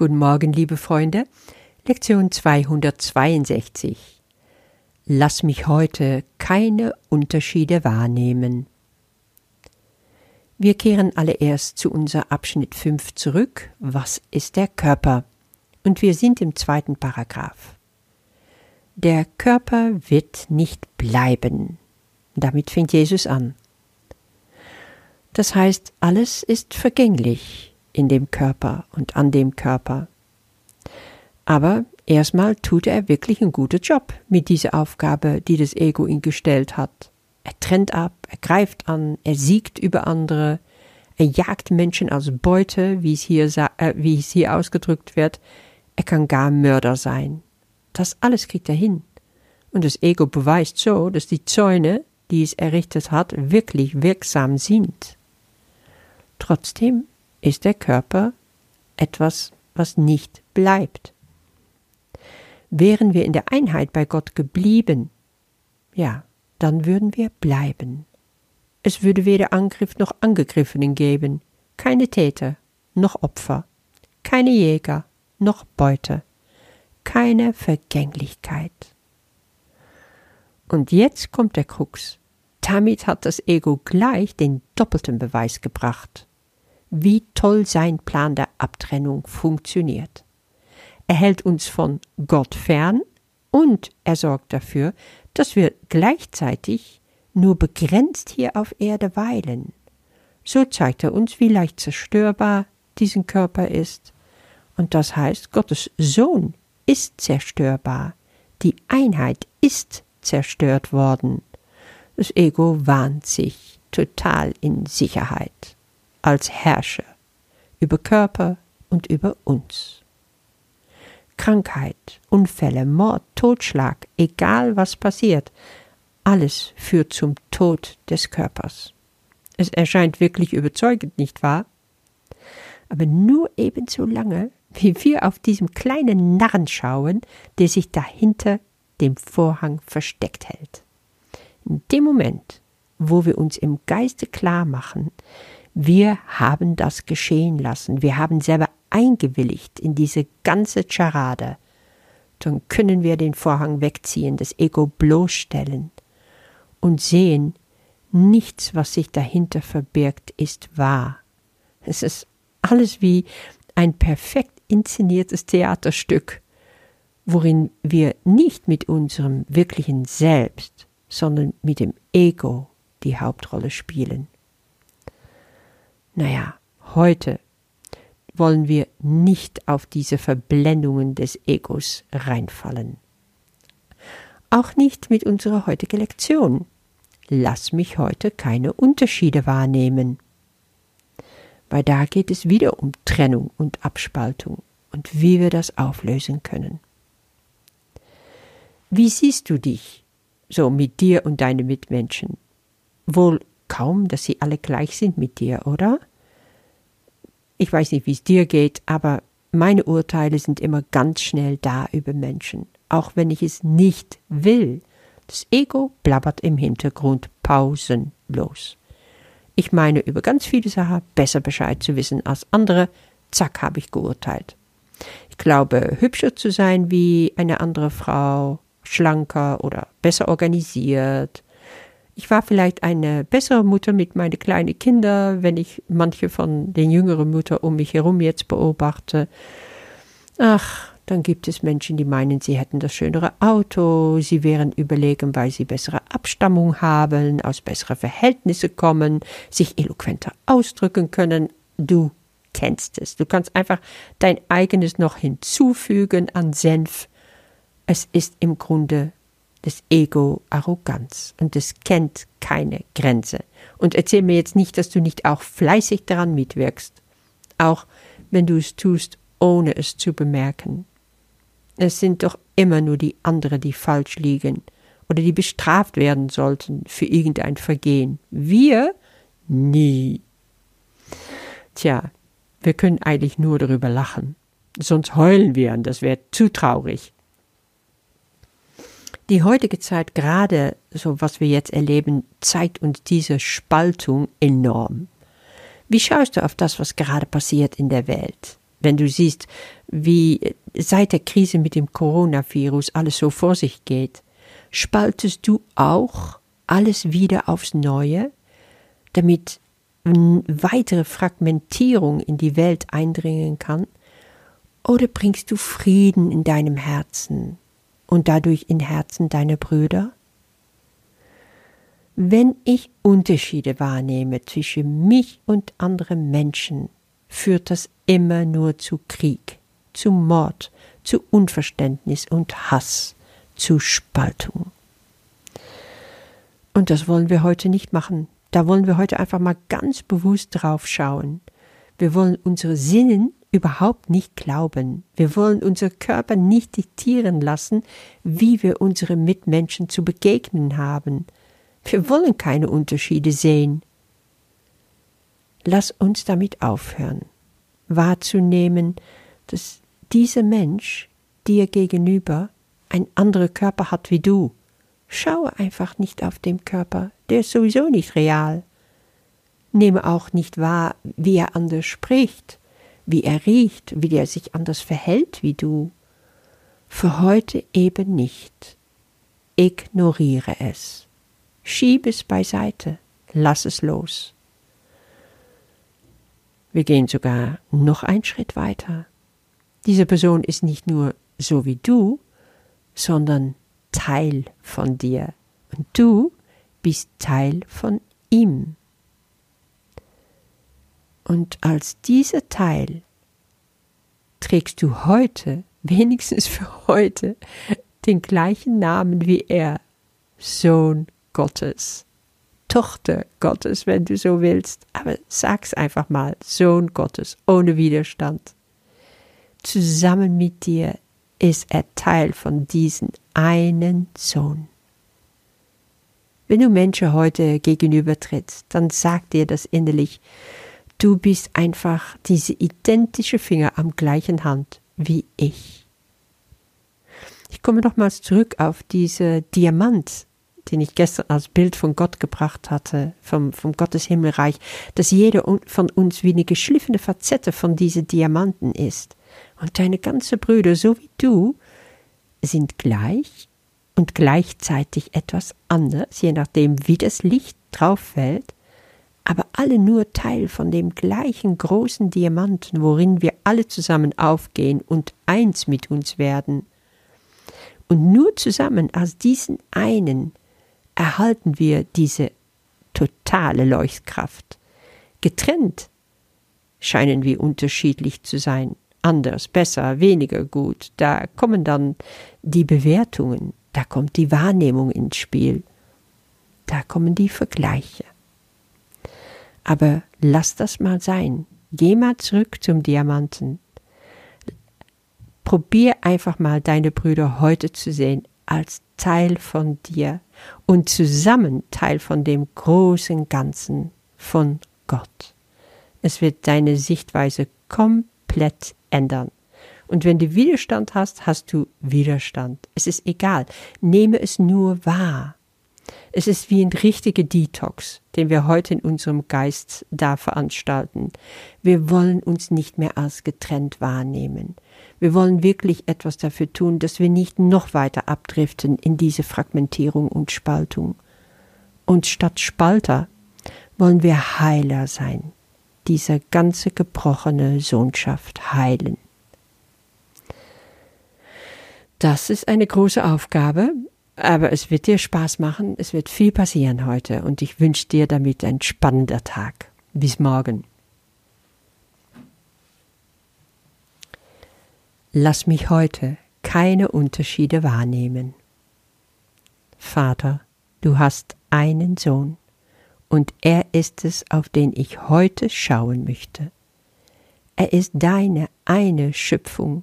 Guten Morgen, liebe Freunde. Lektion 262. Lass mich heute keine Unterschiede wahrnehmen. Wir kehren alle erst zu unser Abschnitt 5 zurück. Was ist der Körper? Und wir sind im zweiten Paragraph. Der Körper wird nicht bleiben. Damit fängt Jesus an. Das heißt, alles ist vergänglich in dem Körper und an dem Körper. Aber erstmal tut er wirklich einen guten Job mit dieser Aufgabe, die das Ego ihm gestellt hat. Er trennt ab, er greift an, er siegt über andere, er jagt Menschen als Beute, wie es hier, äh, wie es hier ausgedrückt wird. Er kann gar Mörder sein. Das alles kriegt er hin. Und das Ego beweist so, dass die Zäune, die es errichtet hat, wirklich wirksam sind. Trotzdem ist der Körper etwas, was nicht bleibt. Wären wir in der Einheit bei Gott geblieben, ja, dann würden wir bleiben. Es würde weder Angriff noch Angegriffenen geben, keine Täter noch Opfer, keine Jäger noch Beute, keine Vergänglichkeit. Und jetzt kommt der Krux. Damit hat das Ego gleich den doppelten Beweis gebracht wie toll sein Plan der Abtrennung funktioniert. Er hält uns von Gott fern und er sorgt dafür, dass wir gleichzeitig nur begrenzt hier auf Erde weilen. So zeigt er uns, wie leicht zerstörbar diesen Körper ist. Und das heißt, Gottes Sohn ist zerstörbar. Die Einheit ist zerstört worden. Das Ego wahnt sich total in Sicherheit als Herrscher über Körper und über uns. Krankheit, Unfälle, Mord, Totschlag, egal was passiert, alles führt zum Tod des Körpers. Es erscheint wirklich überzeugend, nicht wahr? Aber nur ebenso lange, wie wir auf diesem kleinen Narren schauen, der sich dahinter dem Vorhang versteckt hält. In dem Moment, wo wir uns im Geiste klar machen, wir haben das geschehen lassen. Wir haben selber eingewilligt in diese ganze Charade. Dann können wir den Vorhang wegziehen, das Ego bloßstellen und sehen, nichts, was sich dahinter verbirgt, ist wahr. Es ist alles wie ein perfekt inszeniertes Theaterstück, worin wir nicht mit unserem wirklichen Selbst, sondern mit dem Ego die Hauptrolle spielen. Naja, heute wollen wir nicht auf diese Verblendungen des Egos reinfallen. Auch nicht mit unserer heutigen Lektion. Lass mich heute keine Unterschiede wahrnehmen. Weil da geht es wieder um Trennung und Abspaltung und wie wir das auflösen können. Wie siehst du dich so mit dir und deinen Mitmenschen? Wohl kaum, dass sie alle gleich sind mit dir, oder? Ich weiß nicht, wie es dir geht, aber meine Urteile sind immer ganz schnell da über Menschen, auch wenn ich es nicht will. Das Ego blabbert im Hintergrund pausenlos. Ich meine über ganz viele Sachen besser Bescheid zu wissen als andere, zack, habe ich geurteilt. Ich glaube, hübscher zu sein wie eine andere Frau, schlanker oder besser organisiert, ich war vielleicht eine bessere Mutter mit meinen kleinen Kindern, wenn ich manche von den jüngeren Müttern um mich herum jetzt beobachte. Ach, dann gibt es Menschen, die meinen, sie hätten das schönere Auto, sie wären überlegen, weil sie bessere Abstammung haben, aus besseren Verhältnissen kommen, sich eloquenter ausdrücken können. Du kennst es. Du kannst einfach dein eigenes noch hinzufügen an Senf. Es ist im Grunde das Ego Arroganz und es kennt keine Grenze. Und erzähl mir jetzt nicht, dass du nicht auch fleißig daran mitwirkst, auch wenn du es tust, ohne es zu bemerken. Es sind doch immer nur die anderen, die falsch liegen oder die bestraft werden sollten für irgendein Vergehen. Wir nie. Tja, wir können eigentlich nur darüber lachen. Sonst heulen wir und das wäre zu traurig die heutige Zeit, gerade so was wir jetzt erleben, zeigt uns diese Spaltung enorm. Wie schaust du auf das, was gerade passiert in der Welt? Wenn du siehst, wie seit der Krise mit dem Coronavirus alles so vor sich geht, spaltest du auch alles wieder aufs Neue, damit weitere Fragmentierung in die Welt eindringen kann? Oder bringst du Frieden in deinem Herzen und dadurch in Herzen deiner Brüder? Wenn ich Unterschiede wahrnehme zwischen mich und anderen Menschen, führt das immer nur zu Krieg, zu Mord, zu Unverständnis und Hass, zu Spaltung. Und das wollen wir heute nicht machen. Da wollen wir heute einfach mal ganz bewusst drauf schauen. Wir wollen unsere Sinnen überhaupt nicht glauben. Wir wollen unser Körper nicht diktieren lassen, wie wir unsere Mitmenschen zu begegnen haben. Wir wollen keine Unterschiede sehen. Lass uns damit aufhören, wahrzunehmen, dass dieser Mensch dir gegenüber ein anderer Körper hat wie du. Schaue einfach nicht auf den Körper, der ist sowieso nicht real. Nehme auch nicht wahr, wie er anders spricht, wie er riecht, wie er sich anders verhält wie du. Für heute eben nicht. Ignoriere es. Schieb es beiseite. Lass es los. Wir gehen sogar noch einen Schritt weiter. Diese Person ist nicht nur so wie du, sondern Teil von dir. Und du bist Teil von ihm. Und als dieser Teil trägst du heute, wenigstens für heute, den gleichen Namen wie er, Sohn Gottes. Tochter Gottes, wenn du so willst, aber sag's einfach mal, Sohn Gottes, ohne Widerstand. Zusammen mit dir ist er Teil von diesem einen Sohn. Wenn du Menschen heute gegenübertrittst, dann sag dir das innerlich, du bist einfach diese identische Finger am gleichen Hand wie ich. Ich komme nochmals zurück auf diese Diamant, den ich gestern als Bild von Gott gebracht hatte, vom, vom Gottes Himmelreich, dass jeder von uns wie eine geschliffene Facette von diesen Diamanten ist. Und deine ganze Brüder, so wie du, sind gleich und gleichzeitig etwas anders, je nachdem, wie das Licht drauf fällt, aber alle nur Teil von dem gleichen großen Diamanten, worin wir alle zusammen aufgehen und eins mit uns werden. Und nur zusammen als diesen einen erhalten wir diese totale Leuchtkraft. Getrennt scheinen wir unterschiedlich zu sein, anders, besser, weniger gut. Da kommen dann die Bewertungen, da kommt die Wahrnehmung ins Spiel, da kommen die Vergleiche. Aber lass das mal sein. Geh mal zurück zum Diamanten. Probier einfach mal deine Brüder heute zu sehen als Teil von dir und zusammen Teil von dem großen Ganzen von Gott. Es wird deine Sichtweise komplett ändern. Und wenn du Widerstand hast, hast du Widerstand. Es ist egal. Nehme es nur wahr. Es ist wie ein richtiger Detox, den wir heute in unserem Geist da veranstalten. Wir wollen uns nicht mehr als getrennt wahrnehmen. Wir wollen wirklich etwas dafür tun, dass wir nicht noch weiter abdriften in diese Fragmentierung und Spaltung. Und statt Spalter wollen wir Heiler sein, diese ganze gebrochene Sohnschaft heilen. Das ist eine große Aufgabe, aber es wird dir Spaß machen, es wird viel passieren heute und ich wünsche dir damit ein spannender Tag. Bis morgen. Lass mich heute keine Unterschiede wahrnehmen. Vater, du hast einen Sohn, und er ist es, auf den ich heute schauen möchte. Er ist deine eine Schöpfung.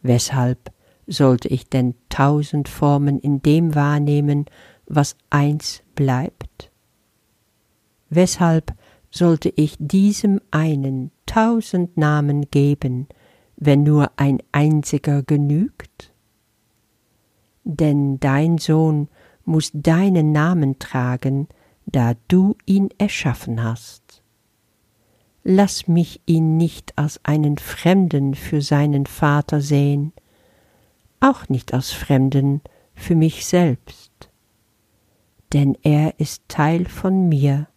Weshalb sollte ich denn tausend Formen in dem wahrnehmen, was eins bleibt? Weshalb sollte ich diesem einen tausend Namen geben, wenn nur ein einziger genügt? Denn dein Sohn muss deinen Namen tragen, da du ihn erschaffen hast. lass mich ihn nicht als einen Fremden für seinen Vater sehen, auch nicht als Fremden für mich selbst, denn er ist Teil von mir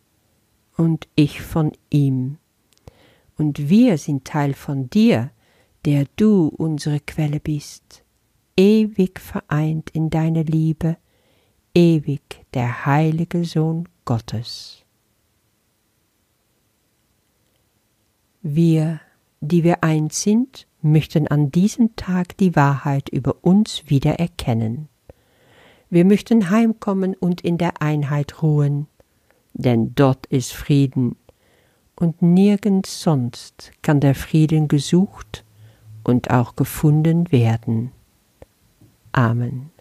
und ich von ihm, und wir sind Teil von dir, der du unsere Quelle bist, ewig vereint in deiner Liebe, ewig der heilige Sohn Gottes. Wir, die wir eins sind, möchten an diesem Tag die Wahrheit über uns wieder erkennen. Wir möchten heimkommen und in der Einheit ruhen, denn dort ist Frieden, und nirgends sonst kann der Frieden gesucht und auch gefunden werden. Amen.